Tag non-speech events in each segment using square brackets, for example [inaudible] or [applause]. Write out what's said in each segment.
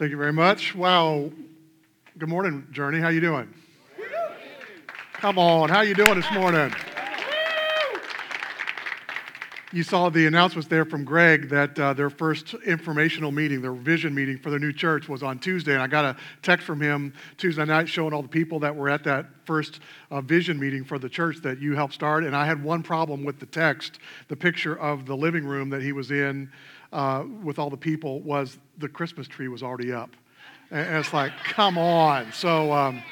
Thank you very much. Wow. Good morning, Journey. How you doing? Come on. How you doing this morning? You saw the announcements there from Greg that uh, their first informational meeting, their vision meeting for their new church was on Tuesday. And I got a text from him Tuesday night showing all the people that were at that first uh, vision meeting for the church that you helped start. And I had one problem with the text. The picture of the living room that he was in uh, with all the people was the Christmas tree was already up. And it's like, come on. So, um,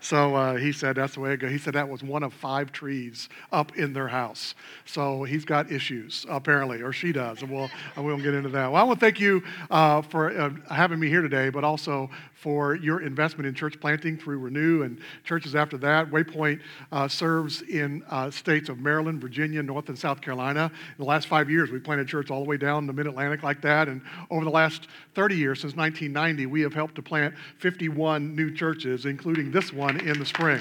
so uh, he said that's the way it goes. He said that was one of five trees up in their house. So he's got issues apparently, or she does, and we'll we won't get into that. Well, I want to thank you uh, for uh, having me here today, but also for your investment in church planting through Renew and churches after that. Waypoint uh, serves in uh, states of Maryland, Virginia, North and South Carolina. In the last five years, we planted church all the way down the Mid Atlantic like that, and over the last 30 years, since 1990, we have helped to plant 51 new churches, including this one one in the spring.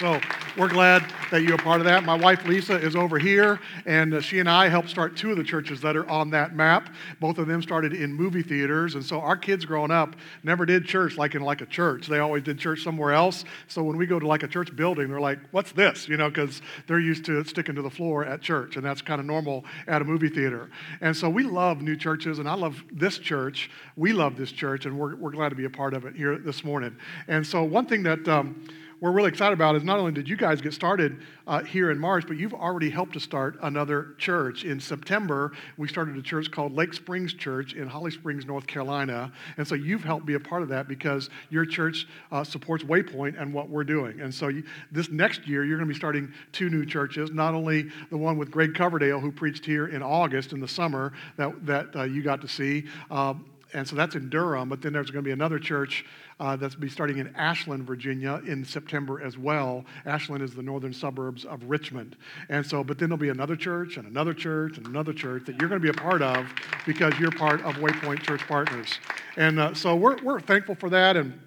So we're glad that you're a part of that. My wife Lisa is over here, and uh, she and I helped start two of the churches that are on that map. Both of them started in movie theaters, and so our kids growing up never did church like in like a church. They always did church somewhere else. So when we go to like a church building, they're like, "What's this?" You know, because they're used to sticking to the floor at church, and that's kind of normal at a movie theater. And so we love new churches, and I love this church. We love this church, and we're, we're glad to be a part of it here this morning. And so one thing that um, we're really excited about is not only did you guys get started uh, here in March, but you've already helped to start another church. In September, we started a church called Lake Springs Church in Holly Springs, North Carolina. And so you've helped be a part of that because your church uh, supports Waypoint and what we're doing. And so you, this next year, you're going to be starting two new churches, not only the one with Greg Coverdale, who preached here in August in the summer that, that uh, you got to see. Um, and so that's in Durham, but then there's going to be another church uh, that's be starting in Ashland, Virginia in September as well. Ashland is the northern suburbs of Richmond. And so, but then there'll be another church and another church and another church that you're going to be a part of because you're part of Waypoint Church Partners. And uh, so we're, we're thankful for that. And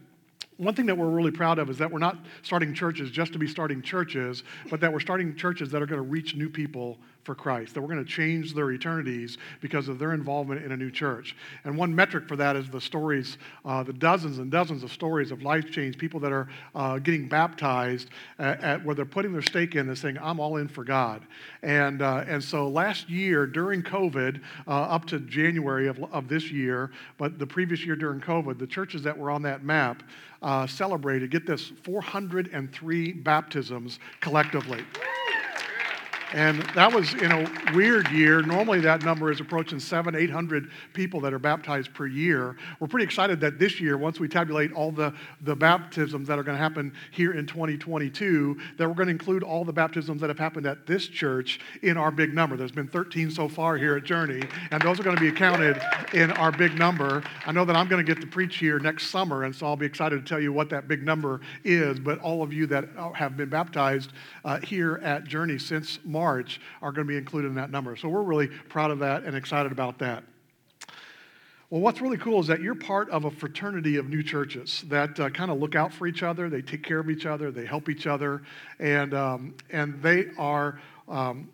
one thing that we're really proud of is that we're not starting churches just to be starting churches, but that we're starting churches that are going to reach new people for Christ, that we're going to change their eternities because of their involvement in a new church. And one metric for that is the stories, uh, the dozens and dozens of stories of life change, people that are uh, getting baptized at, at, where they're putting their stake in and saying, I'm all in for God. And, uh, and so last year during COVID, uh, up to January of, of this year, but the previous year during COVID, the churches that were on that map uh, celebrated, get this, 403 baptisms collectively. And that was in a weird year. Normally, that number is approaching seven, 800 people that are baptized per year. We're pretty excited that this year, once we tabulate all the, the baptisms that are going to happen here in 2022, that we're going to include all the baptisms that have happened at this church in our big number. There's been 13 so far here at Journey, and those are going to be counted in our big number. I know that I'm going to get to preach here next summer, and so I'll be excited to tell you what that big number is. But all of you that have been baptized uh, here at Journey since March, March are going to be included in that number. So we're really proud of that and excited about that. Well, what's really cool is that you're part of a fraternity of new churches that uh, kind of look out for each other. They take care of each other. They help each other, and um, and they are um,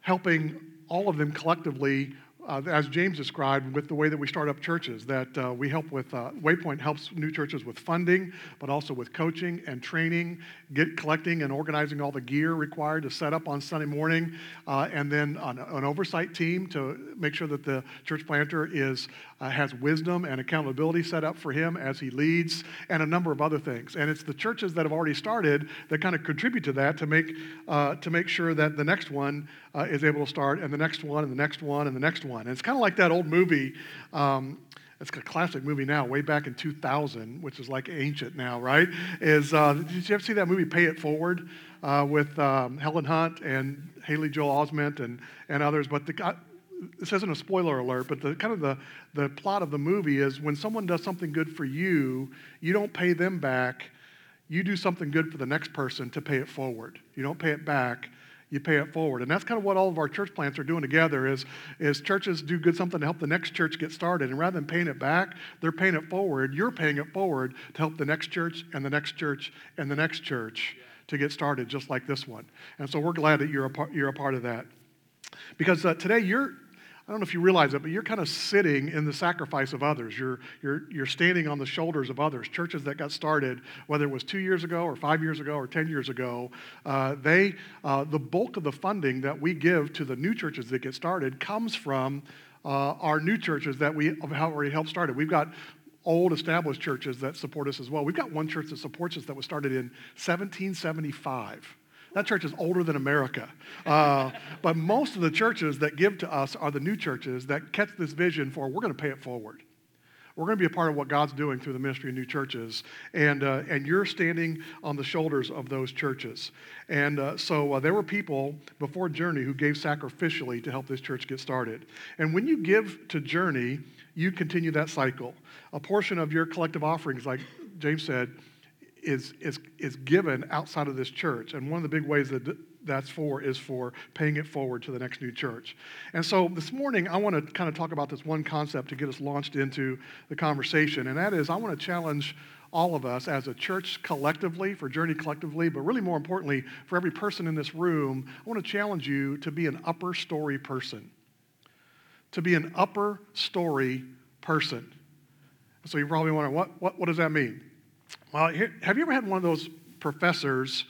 helping all of them collectively uh, as James described, with the way that we start up churches, that uh, we help with, uh, Waypoint helps new churches with funding, but also with coaching and training, get collecting and organizing all the gear required to set up on Sunday morning, uh, and then an, an, oversight team to make sure that the church planter is, uh, has wisdom and accountability set up for him as he leads, and a number of other things. And it's the churches that have already started that kind of contribute to that to make, uh, to make sure that the next one is able to start, and the next one, and the next one, and the next one. And it's kind of like that old movie. Um, it's a classic movie now, way back in 2000, which is like ancient now, right? Is uh, did you ever see that movie Pay It Forward uh, with um, Helen Hunt and Haley Joel Osment and, and others? But the, this isn't a spoiler alert, but the kind of the, the plot of the movie is when someone does something good for you, you don't pay them back. You do something good for the next person to pay it forward. You don't pay it back you pay it forward. And that's kind of what all of our church plants are doing together is, is churches do good something to help the next church get started. And rather than paying it back, they're paying it forward. You're paying it forward to help the next church and the next church and the next church to get started just like this one. And so we're glad that you're a part, you're a part of that. Because uh, today you're, I don't know if you realize it, but you're kind of sitting in the sacrifice of others. You're, you're, you're standing on the shoulders of others. Churches that got started, whether it was two years ago or five years ago or 10 years ago, uh, they, uh, the bulk of the funding that we give to the new churches that get started comes from uh, our new churches that we have already helped started. We've got old established churches that support us as well. We've got one church that supports us that was started in 1775. That church is older than America. Uh, but most of the churches that give to us are the new churches that catch this vision for we're going to pay it forward. We're going to be a part of what God's doing through the ministry of new churches. And, uh, and you're standing on the shoulders of those churches. And uh, so uh, there were people before Journey who gave sacrificially to help this church get started. And when you give to Journey, you continue that cycle. A portion of your collective offerings, like James said, is, is, is given outside of this church. And one of the big ways that that's for is for paying it forward to the next new church. And so this morning, I want to kind of talk about this one concept to get us launched into the conversation. And that is, I want to challenge all of us as a church collectively, for Journey collectively, but really more importantly, for every person in this room, I want to challenge you to be an upper story person. To be an upper story person. So you probably wonder, what, what, what does that mean? Well, here, have you ever had one of those professors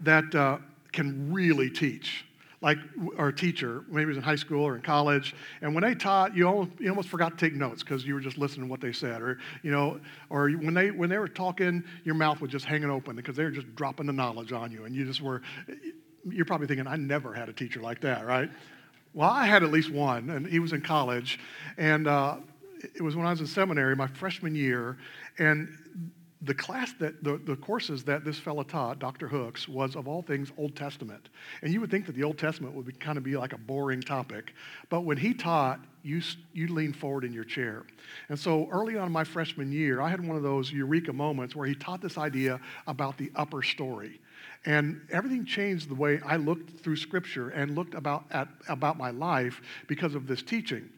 that uh, can really teach? Like our teacher, maybe it was in high school or in college, and when they taught, you almost, you almost forgot to take notes because you were just listening to what they said, or you know, or when they when they were talking, your mouth was just hanging open because they were just dropping the knowledge on you, and you just were. You're probably thinking, I never had a teacher like that, right? Well, I had at least one, and he was in college, and uh, it was when I was in seminary, my freshman year, and the class that the, the courses that this fellow taught dr hooks was of all things old testament. And you would think that the old testament would be, kind of be like a boring topic but when he taught you, you leaned forward in your chair. And so early on in my freshman year i had one of those eureka moments where he taught this idea about the upper story. And everything changed the way i looked through scripture and looked about, at, about my life because of this teaching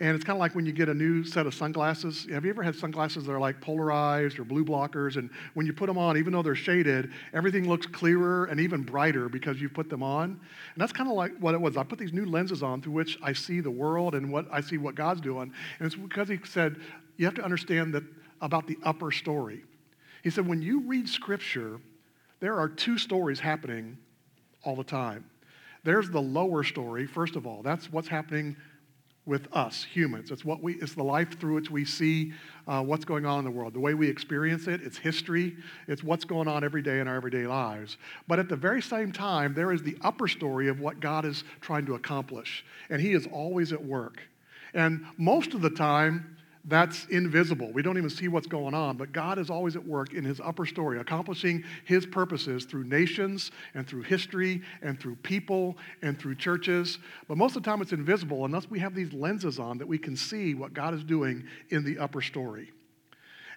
and it's kind of like when you get a new set of sunglasses. Have you ever had sunglasses that are like polarized or blue blockers? And when you put them on, even though they're shaded, everything looks clearer and even brighter because you've put them on. And that's kind of like what it was. I put these new lenses on through which I see the world and what I see what God's doing. And it's because he said, you have to understand that about the upper story. He said, when you read scripture, there are two stories happening all the time. There's the lower story, first of all. That's what's happening with us humans. It's what we, it's the life through which we see uh, what's going on in the world, the way we experience it. It's history. It's what's going on every day in our everyday lives. But at the very same time, there is the upper story of what God is trying to accomplish, and He is always at work. And most of the time, that's invisible. We don't even see what's going on, but God is always at work in his upper story, accomplishing his purposes through nations and through history and through people and through churches. But most of the time it's invisible unless we have these lenses on that we can see what God is doing in the upper story.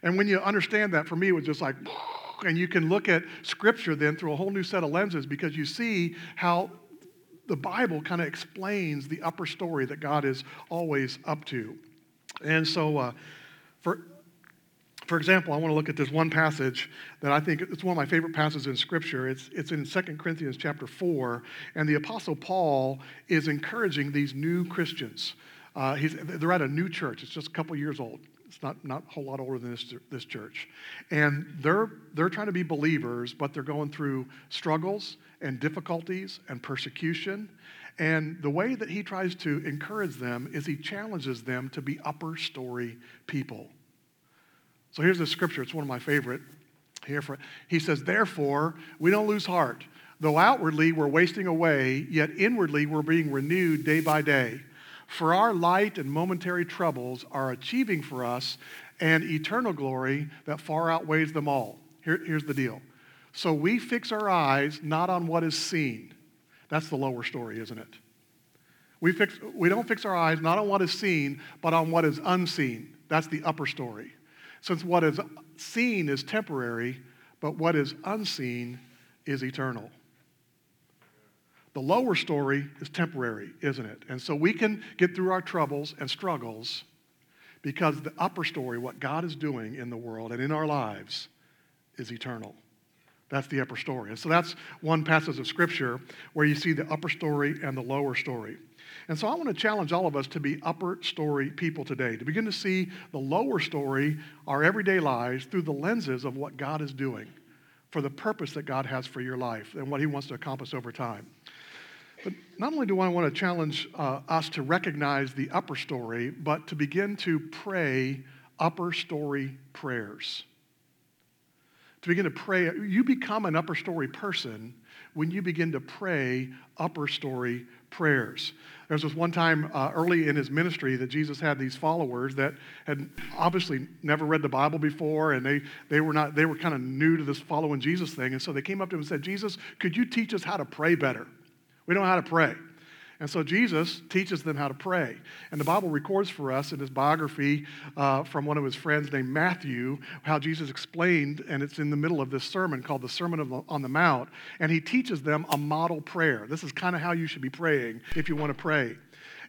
And when you understand that, for me, it was just like, [laughs] and you can look at scripture then through a whole new set of lenses because you see how the Bible kind of explains the upper story that God is always up to. And so, uh, for, for example, I want to look at this one passage that I think it's one of my favorite passages in Scripture. It's, it's in 2 Corinthians chapter 4, and the Apostle Paul is encouraging these new Christians. Uh, they're at a new church. It's just a couple years old. It's not, not a whole lot older than this, this church. And they're, they're trying to be believers, but they're going through struggles and difficulties and persecution and the way that he tries to encourage them is he challenges them to be upper story people. So here's the scripture. It's one of my favorite. Here for, he says, Therefore, we don't lose heart. Though outwardly we're wasting away, yet inwardly we're being renewed day by day. For our light and momentary troubles are achieving for us an eternal glory that far outweighs them all. Here, here's the deal. So we fix our eyes not on what is seen that's the lower story, isn't it? We, fix, we don't fix our eyes not on what is seen, but on what is unseen. That's the upper story. Since what is seen is temporary, but what is unseen is eternal. The lower story is temporary, isn't it? And so we can get through our troubles and struggles because the upper story, what God is doing in the world and in our lives, is eternal. That's the upper story. And so that's one passage of scripture where you see the upper story and the lower story. And so I want to challenge all of us to be upper story people today, to begin to see the lower story, our everyday lives, through the lenses of what God is doing for the purpose that God has for your life and what He wants to accomplish over time. But not only do I want to challenge uh, us to recognize the upper story, but to begin to pray upper story prayers. To begin to pray, you become an upper story person when you begin to pray upper story prayers. There was this one time uh, early in his ministry that Jesus had these followers that had obviously never read the Bible before, and they, they were not they were kind of new to this following Jesus thing. And so they came up to him and said, Jesus, could you teach us how to pray better? We don't know how to pray. And so Jesus teaches them how to pray. And the Bible records for us in his biography uh, from one of his friends named Matthew how Jesus explained, and it's in the middle of this sermon called the Sermon on the Mount, and he teaches them a model prayer. This is kind of how you should be praying if you want to pray.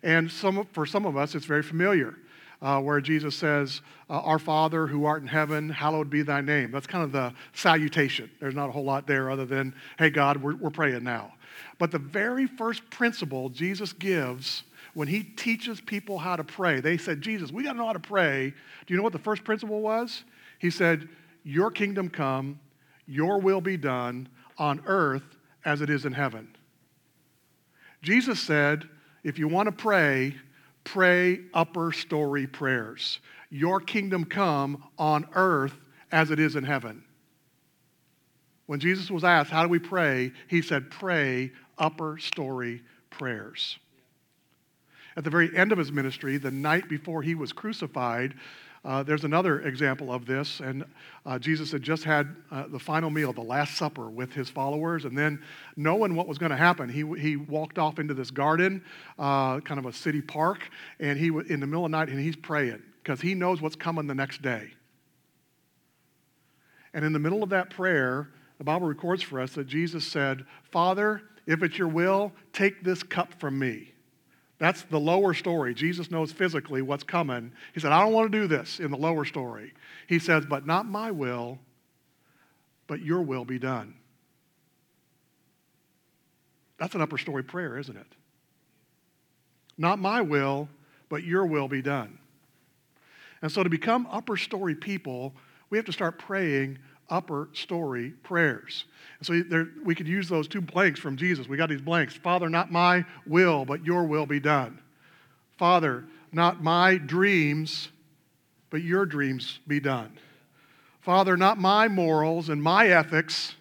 And some, for some of us, it's very familiar. Uh, where Jesus says, uh, Our Father who art in heaven, hallowed be thy name. That's kind of the salutation. There's not a whole lot there other than, Hey, God, we're, we're praying now. But the very first principle Jesus gives when he teaches people how to pray, they said, Jesus, we got to know how to pray. Do you know what the first principle was? He said, Your kingdom come, your will be done on earth as it is in heaven. Jesus said, if you want to pray, pray upper story prayers. Your kingdom come on earth as it is in heaven. When Jesus was asked, How do we pray? He said, Pray upper story prayers. At the very end of his ministry, the night before he was crucified, uh, there's another example of this, and uh, Jesus had just had uh, the final meal, the Last Supper, with his followers, and then knowing what was going to happen, he, he walked off into this garden, uh, kind of a city park, and he in the middle of the night, and he's praying because he knows what's coming the next day. And in the middle of that prayer, the Bible records for us that Jesus said, Father, if it's your will, take this cup from me. That's the lower story. Jesus knows physically what's coming. He said, I don't want to do this in the lower story. He says, But not my will, but your will be done. That's an upper story prayer, isn't it? Not my will, but your will be done. And so to become upper story people, we have to start praying upper story prayers. And so there, we could use those two blanks from Jesus. We got these blanks Father, not my will, but your will be done. Father, not my dreams, but your dreams be done. Father, not my morals and my ethics.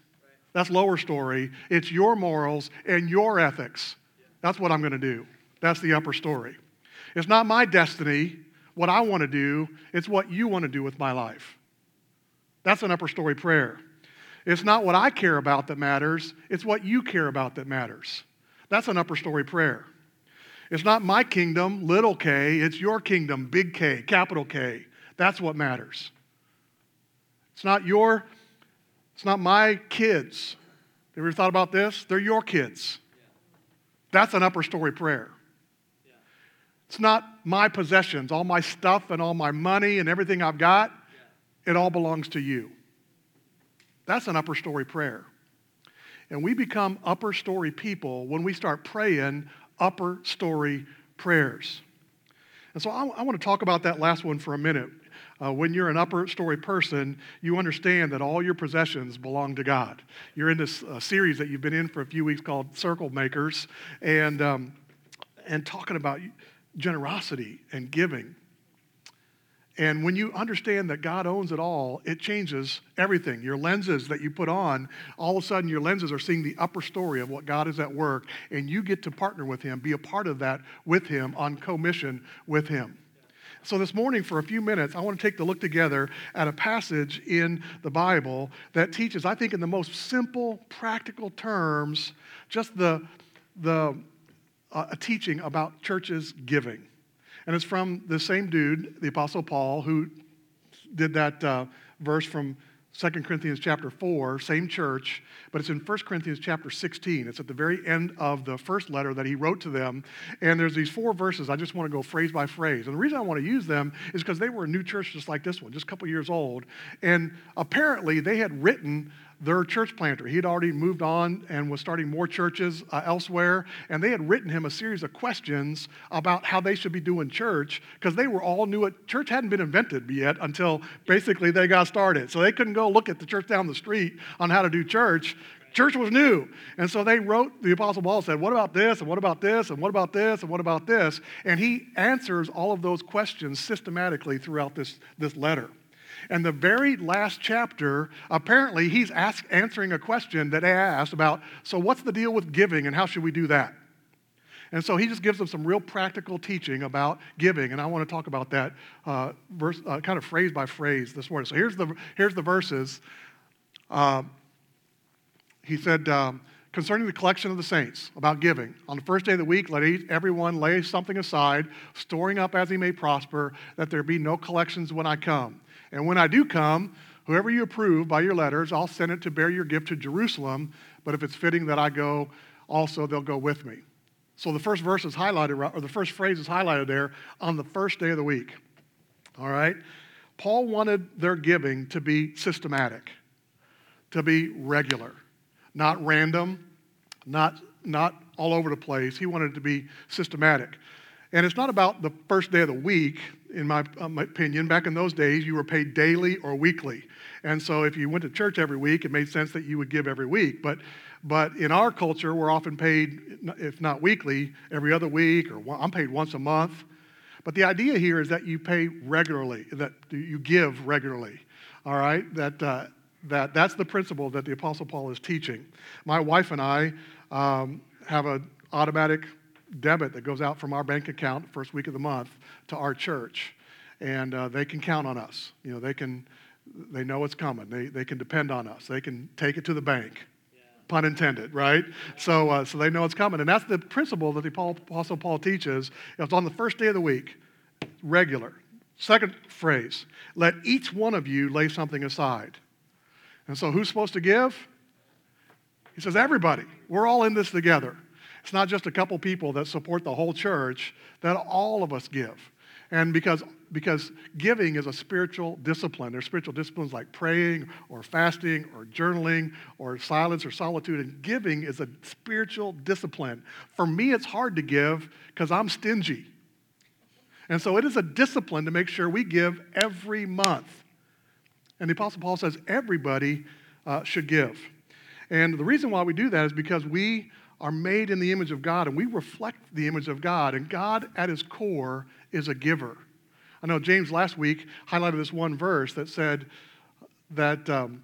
That's lower story. It's your morals and your ethics. That's what I'm going to do. That's the upper story. It's not my destiny, what I want to do, it's what you want to do with my life. That's an upper story prayer. It's not what I care about that matters, it's what you care about that matters. That's an upper story prayer. It's not my kingdom, little k, it's your kingdom, big K, capital K. That's what matters. It's not your, it's not my kids. Have you ever thought about this? They're your kids. That's an upper story prayer. It's not my possessions, all my stuff and all my money and everything I've got. It all belongs to you. That's an upper story prayer. And we become upper story people when we start praying upper story prayers. And so I, I want to talk about that last one for a minute. Uh, when you're an upper story person, you understand that all your possessions belong to God. You're in this uh, series that you've been in for a few weeks called Circle Makers, and, um, and talking about generosity and giving. And when you understand that God owns it all, it changes everything. Your lenses that you put on, all of a sudden your lenses are seeing the upper story of what God is at work, and you get to partner with Him, be a part of that with Him, on commission with Him. So, this morning, for a few minutes, I want to take the look together at a passage in the Bible that teaches, I think, in the most simple, practical terms, just the, the uh, a teaching about churches giving. And it's from the same dude, the Apostle Paul, who did that uh, verse from 2 Corinthians chapter 4, same church, but it's in 1 Corinthians chapter 16. It's at the very end of the first letter that he wrote to them. And there's these four verses. I just want to go phrase by phrase. And the reason I want to use them is because they were a new church just like this one, just a couple years old. And apparently they had written their church planter. He had already moved on and was starting more churches uh, elsewhere. And they had written him a series of questions about how they should be doing church because they were all new. At, church hadn't been invented yet until basically they got started. So they couldn't go look at the church down the street on how to do church. Church was new. And so they wrote, the Apostle Paul said, What about this? And what about this? And what about this? And what about this? And he answers all of those questions systematically throughout this, this letter. And the very last chapter, apparently, he's ask, answering a question that they asked about so, what's the deal with giving and how should we do that? And so he just gives them some real practical teaching about giving. And I want to talk about that uh, verse, uh, kind of phrase by phrase this morning. So here's the, here's the verses. Uh, he said, um, concerning the collection of the saints, about giving. On the first day of the week, let everyone lay something aside, storing up as he may prosper, that there be no collections when I come. And when I do come, whoever you approve by your letters, I'll send it to bear your gift to Jerusalem. But if it's fitting that I go, also they'll go with me. So the first verse is highlighted, or the first phrase is highlighted there on the first day of the week. All right? Paul wanted their giving to be systematic, to be regular, not random, not, not all over the place. He wanted it to be systematic. And it's not about the first day of the week, in my, uh, my, opinion. Back in those days, you were paid daily or weekly. And so if you went to church every week, it made sense that you would give every week. But, but in our culture, we're often paid, if not weekly, every other week, or one, I'm paid once a month. But the idea here is that you pay regularly, that you give regularly. All right? That, uh, that, that's the principle that the Apostle Paul is teaching. My wife and I um, have an automatic debit that goes out from our bank account first week of the month to our church. And uh, they can count on us. You know, they can, they know it's coming. They, they can depend on us. They can take it to the bank. Yeah. Pun intended, right? So, uh, so they know it's coming. And that's the principle that the Apostle Paul teaches. It's on the first day of the week, regular. Second phrase, let each one of you lay something aside. And so who's supposed to give? He says, everybody. We're all in this together. It's not just a couple people that support the whole church, that all of us give. And because, because giving is a spiritual discipline, there's spiritual disciplines like praying or fasting or journaling or silence or solitude, and giving is a spiritual discipline. For me, it's hard to give because I'm stingy. And so it is a discipline to make sure we give every month. And the Apostle Paul says everybody uh, should give. And the reason why we do that is because we are made in the image of God and we reflect the image of God. And God, at his core, is a giver. I know James last week highlighted this one verse that said that um,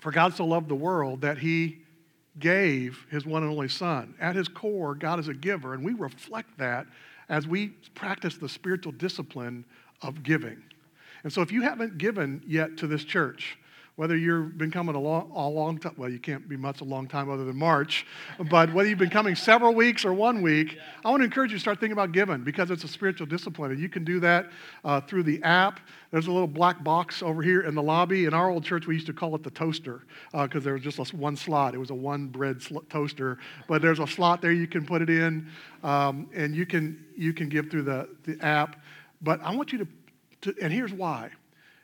for God so loved the world that he gave his one and only Son. At his core, God is a giver, and we reflect that as we practice the spiritual discipline of giving. And so if you haven't given yet to this church, whether you've been coming a long, a long time, well, you can't be much a long time other than March, but whether you've been coming several weeks or one week, I want to encourage you to start thinking about giving because it's a spiritual discipline. And you can do that uh, through the app. There's a little black box over here in the lobby. In our old church, we used to call it the toaster because uh, there was just one slot. It was a one bread sl- toaster, but there's a slot there you can put it in, um, and you can, you can give through the, the app. But I want you to, to, and here's why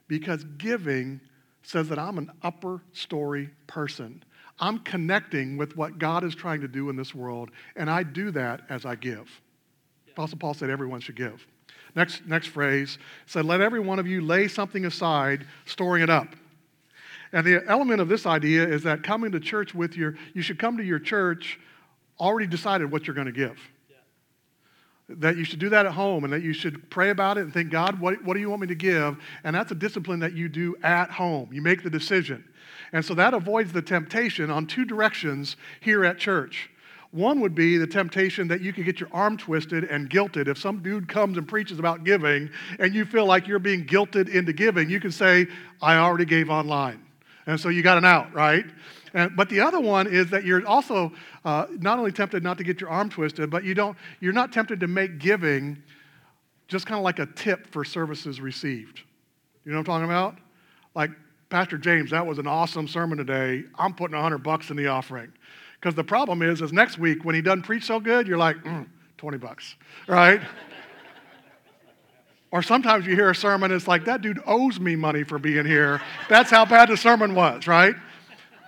because giving says that I'm an upper story person. I'm connecting with what God is trying to do in this world, and I do that as I give. Yeah. Apostle Paul said everyone should give. Next, next phrase said, Let every one of you lay something aside, storing it up. And the element of this idea is that coming to church with your, you should come to your church already decided what you're going to give that you should do that at home and that you should pray about it and think, God, what, what do you want me to give? And that's a discipline that you do at home. You make the decision. And so that avoids the temptation on two directions here at church. One would be the temptation that you could get your arm twisted and guilted. If some dude comes and preaches about giving and you feel like you're being guilted into giving, you can say, I already gave online. And so you got an out, right? And, but the other one is that you're also uh, not only tempted not to get your arm twisted, but you don't, you're not tempted to make giving just kind of like a tip for services received. You know what I'm talking about? Like, Pastor James, that was an awesome sermon today. I'm putting 100 bucks in the offering. Because the problem is, is next week when he doesn't preach so good, you're like, mm, 20 bucks, right? [laughs] or sometimes you hear a sermon, it's like, that dude owes me money for being here. That's how bad the sermon was, right?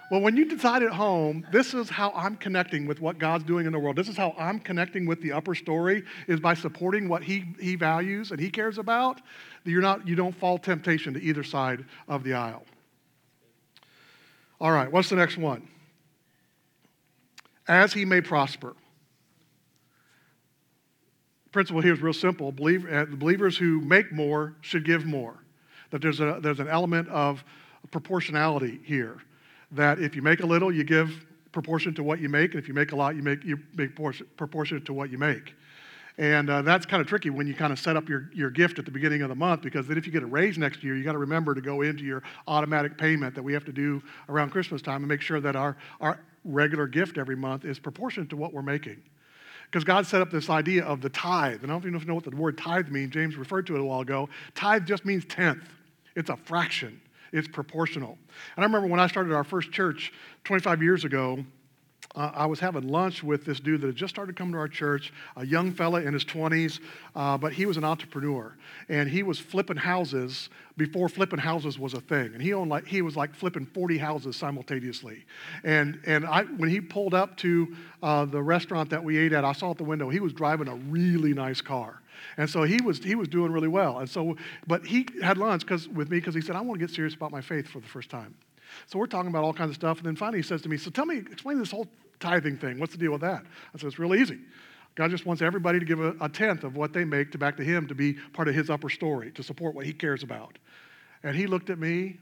Well, when you decide at home, this is how I'm connecting with what God's doing in the world. This is how I'm connecting with the upper story is by supporting what he, he values and he cares about. You're not, you don't fall temptation to either side of the aisle. All right, what's the next one? As he may prosper. Principle here is real simple. Believe, uh, believers who make more should give more. That there's, a, there's an element of proportionality here that if you make a little, you give proportion to what you make, and if you make a lot, you make you make proportionate to what you make. And uh, that's kind of tricky when you kind of set up your, your gift at the beginning of the month because then if you get a raise next year, you got to remember to go into your automatic payment that we have to do around Christmas time and make sure that our, our regular gift every month is proportionate to what we're making. Because God set up this idea of the tithe. And I don't even know what the word tithe means. James referred to it a while ago. Tithe just means tenth, it's a fraction it's proportional. And I remember when I started our first church 25 years ago, uh, I was having lunch with this dude that had just started coming to our church, a young fella in his 20s, uh, but he was an entrepreneur. And he was flipping houses before flipping houses was a thing. And he, owned like, he was like flipping 40 houses simultaneously. And, and I, when he pulled up to uh, the restaurant that we ate at, I saw at the window, he was driving a really nice car. And so he was, he was doing really well. And so, but he had lunch cause, with me because he said, I want to get serious about my faith for the first time. So we're talking about all kinds of stuff. And then finally he says to me, So tell me, explain this whole tithing thing. What's the deal with that? I said, It's real easy. God just wants everybody to give a, a, tenth of what they make to back to Him to be part of His upper story, to support what He cares about. And He looked at me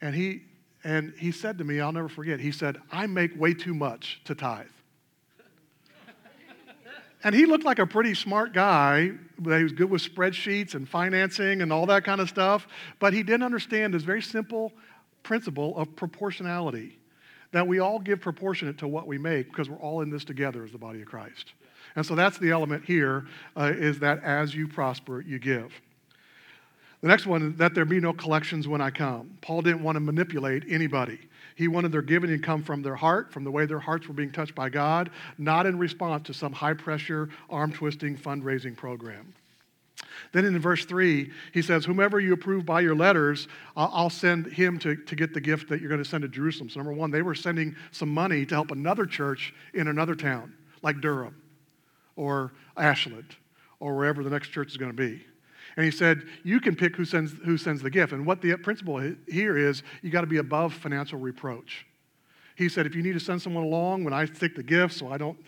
and He, and he said to me, I'll never forget, He said, I make way too much to tithe. And he looked like a pretty smart guy. He was good with spreadsheets and financing and all that kind of stuff. But he didn't understand this very simple principle of proportionality that we all give proportionate to what we make because we're all in this together as the body of Christ. And so that's the element here: uh, is that as you prosper, you give. The next one, that there be no collections when I come. Paul didn't want to manipulate anybody. He wanted their giving to come from their heart, from the way their hearts were being touched by God, not in response to some high pressure, arm twisting fundraising program. Then in verse 3, he says, Whomever you approve by your letters, I'll send him to, to get the gift that you're going to send to Jerusalem. So, number one, they were sending some money to help another church in another town, like Durham or Ashland or wherever the next church is going to be. And he said, You can pick who sends, who sends the gift. And what the principle here is, you got to be above financial reproach. He said, If you need to send someone along when I stick the gift so I don't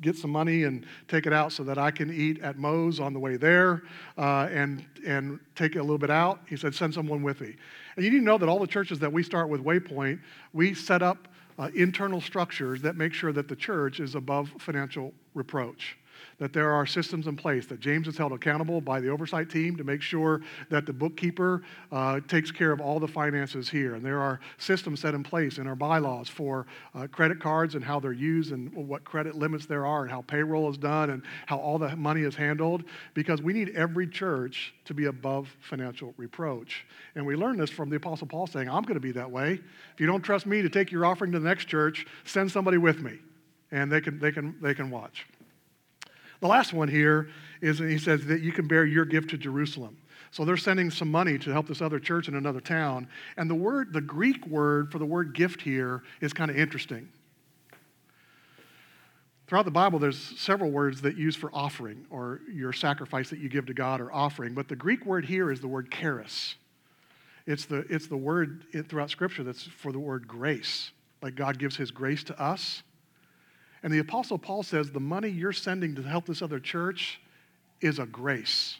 get some money and take it out so that I can eat at Moe's on the way there uh, and, and take a little bit out, he said, Send someone with me. And you need to know that all the churches that we start with Waypoint, we set up uh, internal structures that make sure that the church is above financial reproach that there are systems in place, that James is held accountable by the oversight team to make sure that the bookkeeper uh, takes care of all the finances here. And there are systems set in place in our bylaws for uh, credit cards and how they're used and what credit limits there are and how payroll is done and how all the money is handled because we need every church to be above financial reproach. And we learn this from the Apostle Paul saying, I'm going to be that way. If you don't trust me to take your offering to the next church, send somebody with me and they can, they can, they can watch. The last one here is he says that you can bear your gift to Jerusalem. So they're sending some money to help this other church in another town. And the word, the Greek word for the word gift here is kind of interesting. Throughout the Bible, there's several words that use for offering or your sacrifice that you give to God or offering. But the Greek word here is the word charis. It's the, it's the word throughout Scripture that's for the word grace. Like God gives his grace to us. And the Apostle Paul says the money you're sending to help this other church is a grace.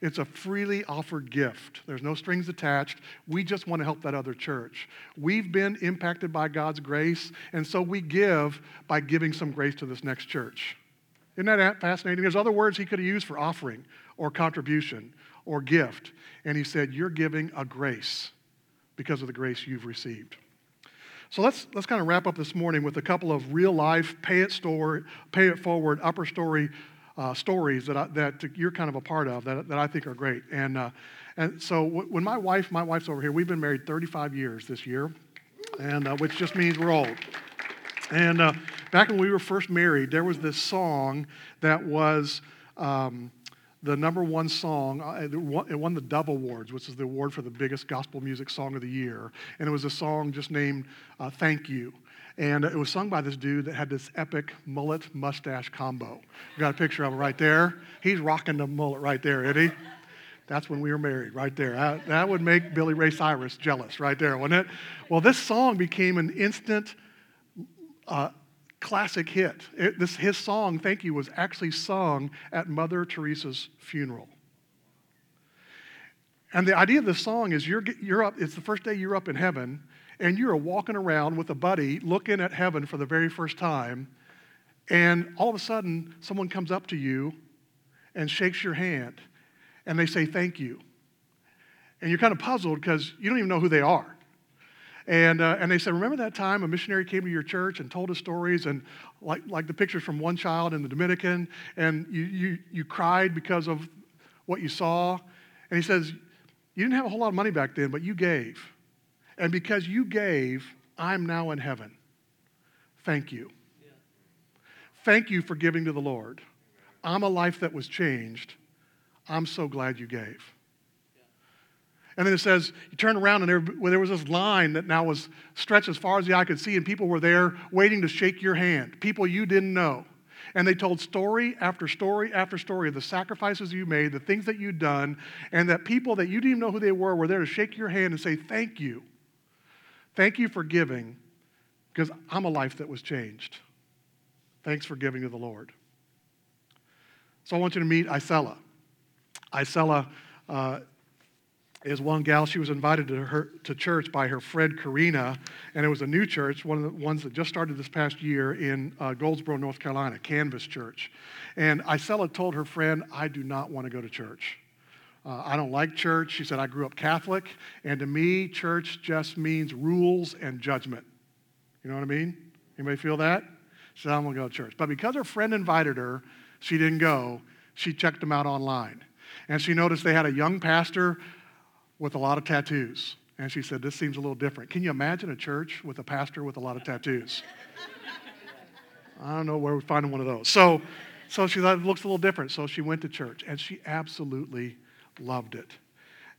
It's a freely offered gift. There's no strings attached. We just want to help that other church. We've been impacted by God's grace, and so we give by giving some grace to this next church. Isn't that fascinating? There's other words he could have used for offering or contribution or gift. And he said, You're giving a grace because of the grace you've received. So let's, let's kind of wrap up this morning with a couple of real life, pay it, story, pay it forward, upper story uh, stories that, I, that you're kind of a part of that, that I think are great. And, uh, and so when my wife, my wife's over here, we've been married 35 years this year, and uh, which just means we're old. And uh, back when we were first married, there was this song that was um, the number one song. Uh, it won, the Dove Awards, which is the award for the biggest gospel music song of the year. And it was a song just named uh, Thank You. And it was sung by this dude that had this epic mullet mustache combo. We got a picture of him right there. He's rocking the mullet right there, isn't he? That's when we were married, right there. That, that would make Billy Ray Cyrus jealous, right there, wouldn't it? Well, this song became an instant uh, classic hit. It, this, his song, Thank You, was actually sung at Mother Teresa's funeral. And the idea of the song is you're, you're up, it's the first day you're up in heaven, and you're walking around with a buddy looking at heaven for the very first time, and all of a sudden, someone comes up to you and shakes your hand, and they say thank you. And you're kind of puzzled because you don't even know who they are. And, uh, and they said, Remember that time a missionary came to your church and told us stories, and like, like the pictures from one child in the Dominican, and you, you, you cried because of what you saw? And he says, You didn't have a whole lot of money back then, but you gave. And because you gave, I'm now in heaven. Thank you. Thank you for giving to the Lord. I'm a life that was changed. I'm so glad you gave. And then it says, you turn around and there, well, there was this line that now was stretched as far as the eye could see, and people were there waiting to shake your hand, people you didn't know. And they told story after story after story of the sacrifices you made, the things that you'd done, and that people that you didn't even know who they were were there to shake your hand and say, Thank you. Thank you for giving, because I'm a life that was changed. Thanks for giving to the Lord. So I want you to meet Isela. Isela uh, is one gal. She was invited to her to church by her friend Karina, and it was a new church, one of the ones that just started this past year in uh, Goldsboro, North Carolina, Canvas Church. And Isela told her friend, "I do not want to go to church. Uh, I don't like church." She said, "I grew up Catholic, and to me, church just means rules and judgment. You know what I mean? Anybody feel that?" She said, "I'm gonna go to church." But because her friend invited her, she didn't go. She checked them out online, and she noticed they had a young pastor with a lot of tattoos. And she said, This seems a little different. Can you imagine a church with a pastor with a lot of tattoos? I don't know where we'd find one of those. So, so she thought it looks a little different. So she went to church and she absolutely loved it.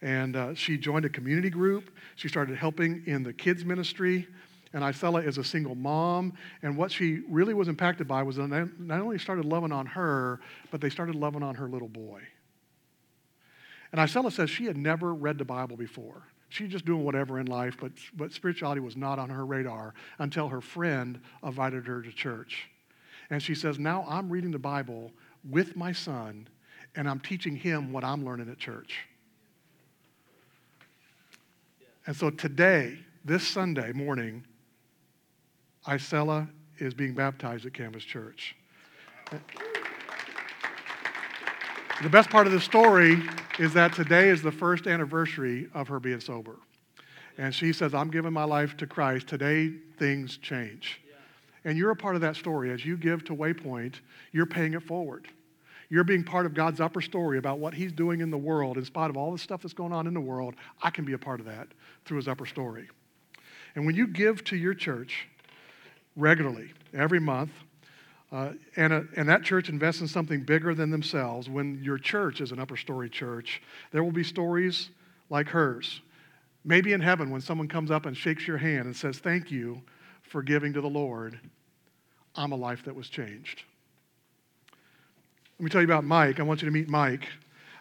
And uh, she joined a community group. She started helping in the kids' ministry. And Isela is a single mom. And what she really was impacted by was that not only started loving on her, but they started loving on her little boy. And Isela says she had never read the Bible before. She was just doing whatever in life, but, but spirituality was not on her radar until her friend invited her to church. And she says, Now I'm reading the Bible with my son, and I'm teaching him what I'm learning at church. And so today, this Sunday morning, Isela is being baptized at Canvas Church. The best part of the story is that today is the first anniversary of her being sober. And she says, I'm giving my life to Christ. Today, things change. And you're a part of that story. As you give to Waypoint, you're paying it forward. You're being part of God's upper story about what He's doing in the world. In spite of all the stuff that's going on in the world, I can be a part of that through His upper story. And when you give to your church regularly, every month, uh, and, a, and that church invests in something bigger than themselves. When your church is an upper story church, there will be stories like hers. Maybe in heaven, when someone comes up and shakes your hand and says, Thank you for giving to the Lord, I'm a life that was changed. Let me tell you about Mike. I want you to meet Mike.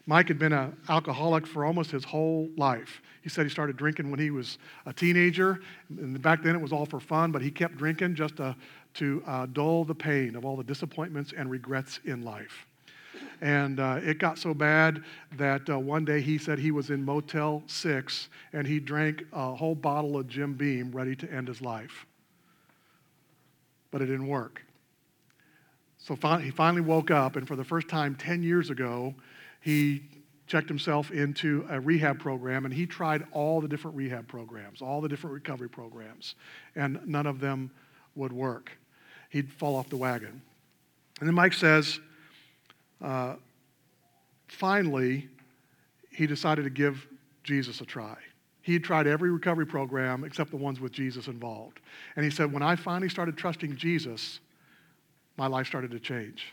Mike had been an alcoholic for almost his whole life. He said he started drinking when he was a teenager. And back then it was all for fun, but he kept drinking just to, to uh, dull the pain of all the disappointments and regrets in life. And uh, it got so bad that uh, one day he said he was in Motel 6 and he drank a whole bottle of Jim Beam ready to end his life. But it didn't work. So he finally woke up, and for the first time 10 years ago, he checked himself into a rehab program and he tried all the different rehab programs, all the different recovery programs, and none of them would work. He'd fall off the wagon. And then Mike says, uh, finally, he decided to give Jesus a try. He had tried every recovery program except the ones with Jesus involved. And he said, When I finally started trusting Jesus, my life started to change.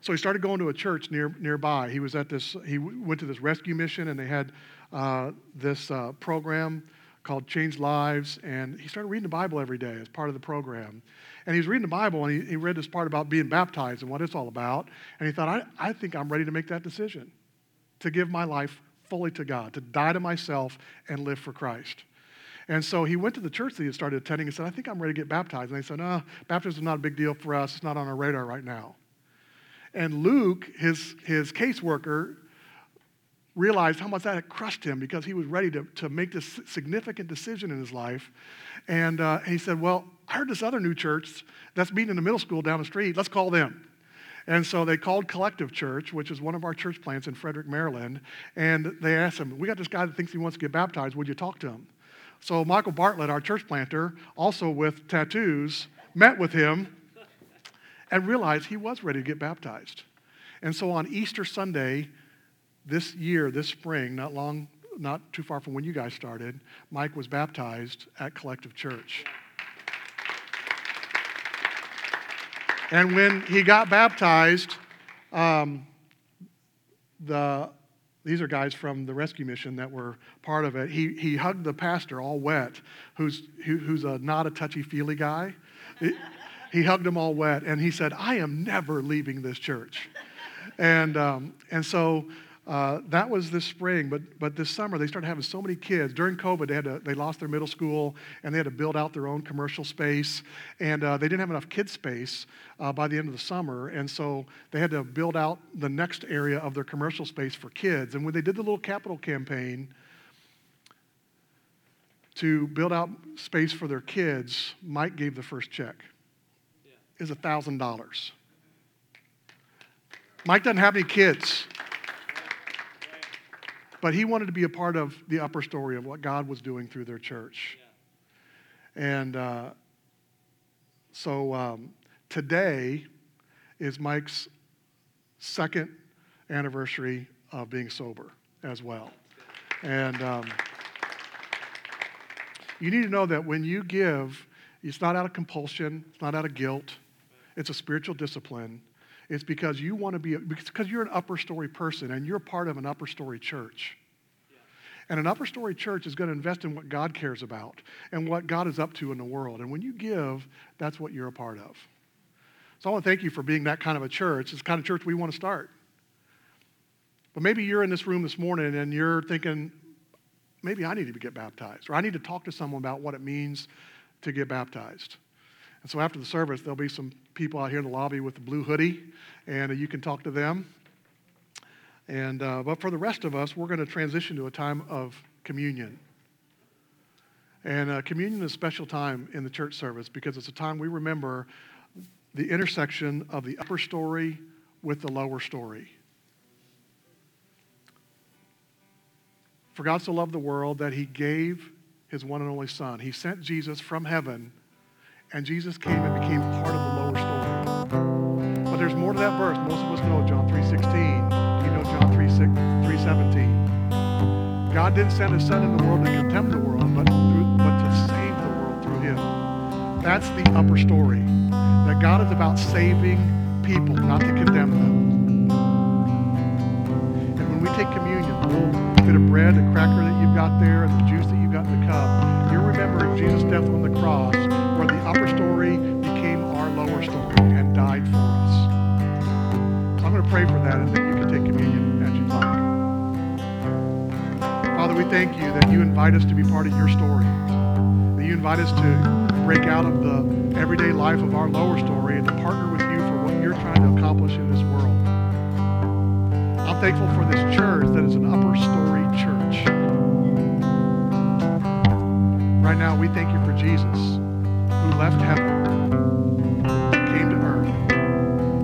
So he started going to a church near, nearby. He was at this, he went to this rescue mission, and they had uh, this uh, program called Change Lives, and he started reading the Bible every day as part of the program. And he was reading the Bible, and he, he read this part about being baptized and what it's all about. And he thought, I, I think I'm ready to make that decision to give my life fully to God, to die to myself and live for Christ. And so he went to the church that he had started attending and said, I think I'm ready to get baptized. And they said, No, baptism is not a big deal for us. It's not on our radar right now. And Luke, his, his caseworker, realized how much that had crushed him because he was ready to, to make this significant decision in his life. And, uh, he said, Well, I heard this other new church that's meeting in the middle school down the street. Let's call them. And so they called Collective Church, which is one of our church plants in Frederick, Maryland, and they asked him, We got this guy that thinks he wants to get baptized. Would you talk to him? So Michael Bartlett, our church planter, also with tattoos, met with him and realized he was ready to get baptized. And so on Easter Sunday this year, this spring, not long, not too far from when you guys started, Mike was baptized at Collective Church. And when he got baptized, um, the these are guys from the rescue mission that were part of it. He, he hugged the pastor all wet, who's, who, who's a, not a touchy feely guy. he hugged him all wet, and he said, I am never leaving this church. And, um, and so uh, that was this spring, but, but this summer they started having so many kids. During COVID, they, had to, they lost their middle school and they had to build out their own commercial space. And uh, they didn't have enough kid space uh, by the end of the summer. And so they had to build out the next area of their commercial space for kids. And when they did the little capital campaign to build out space for their kids, Mike gave the first check. Yeah. Was $1,000. Mike doesn't have any kids. But he wanted to be a part of the upper story of what God was doing through their church. Yeah. And uh, so um, today is Mike's second anniversary of being sober as well. And um, you need to know that when you give, it's not out of compulsion, it's not out of guilt, it's a spiritual discipline. It's because you want to be, because you're an upper story person and you're part of an upper story church. And an upper story church is going to invest in what God cares about and what God is up to in the world. And when you give, that's what you're a part of. So I want to thank you for being that kind of a church. It's the kind of church we want to start. But maybe you're in this room this morning and you're thinking, maybe I need to get baptized, or I need to talk to someone about what it means to get baptized. And so after the service, there'll be some people out here in the lobby with the blue hoodie, and you can talk to them. And, uh, but for the rest of us, we're going to transition to a time of communion. And uh, communion is a special time in the church service because it's a time we remember the intersection of the upper story with the lower story. For God so loved the world that he gave his one and only Son. He sent Jesus from heaven and Jesus came and became part of the lower story. But there's more to that verse. Most of us know John 3.16. You know John 3.17. God didn't send his son in the world to condemn the world, but, through, but to save the world through him. That's the upper story. That God is about saving people, not to condemn them. And when we take communion, the little bit of bread, the cracker that you've got there, and the juice that you've got in the cup, you're remembering Jesus' death on the cross where the upper story became our lower story and died for us. So I'm going to pray for that, and then you can take communion as you like. Father, we thank you that you invite us to be part of your story, that you invite us to break out of the everyday life of our lower story and to partner with you for what you're trying to accomplish in this world. I'm thankful for this church that is an upper story church. Right now, we thank you for Jesus left heaven, came to earth.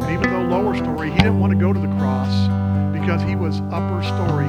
And even though lower story, he didn't want to go to the cross because he was upper story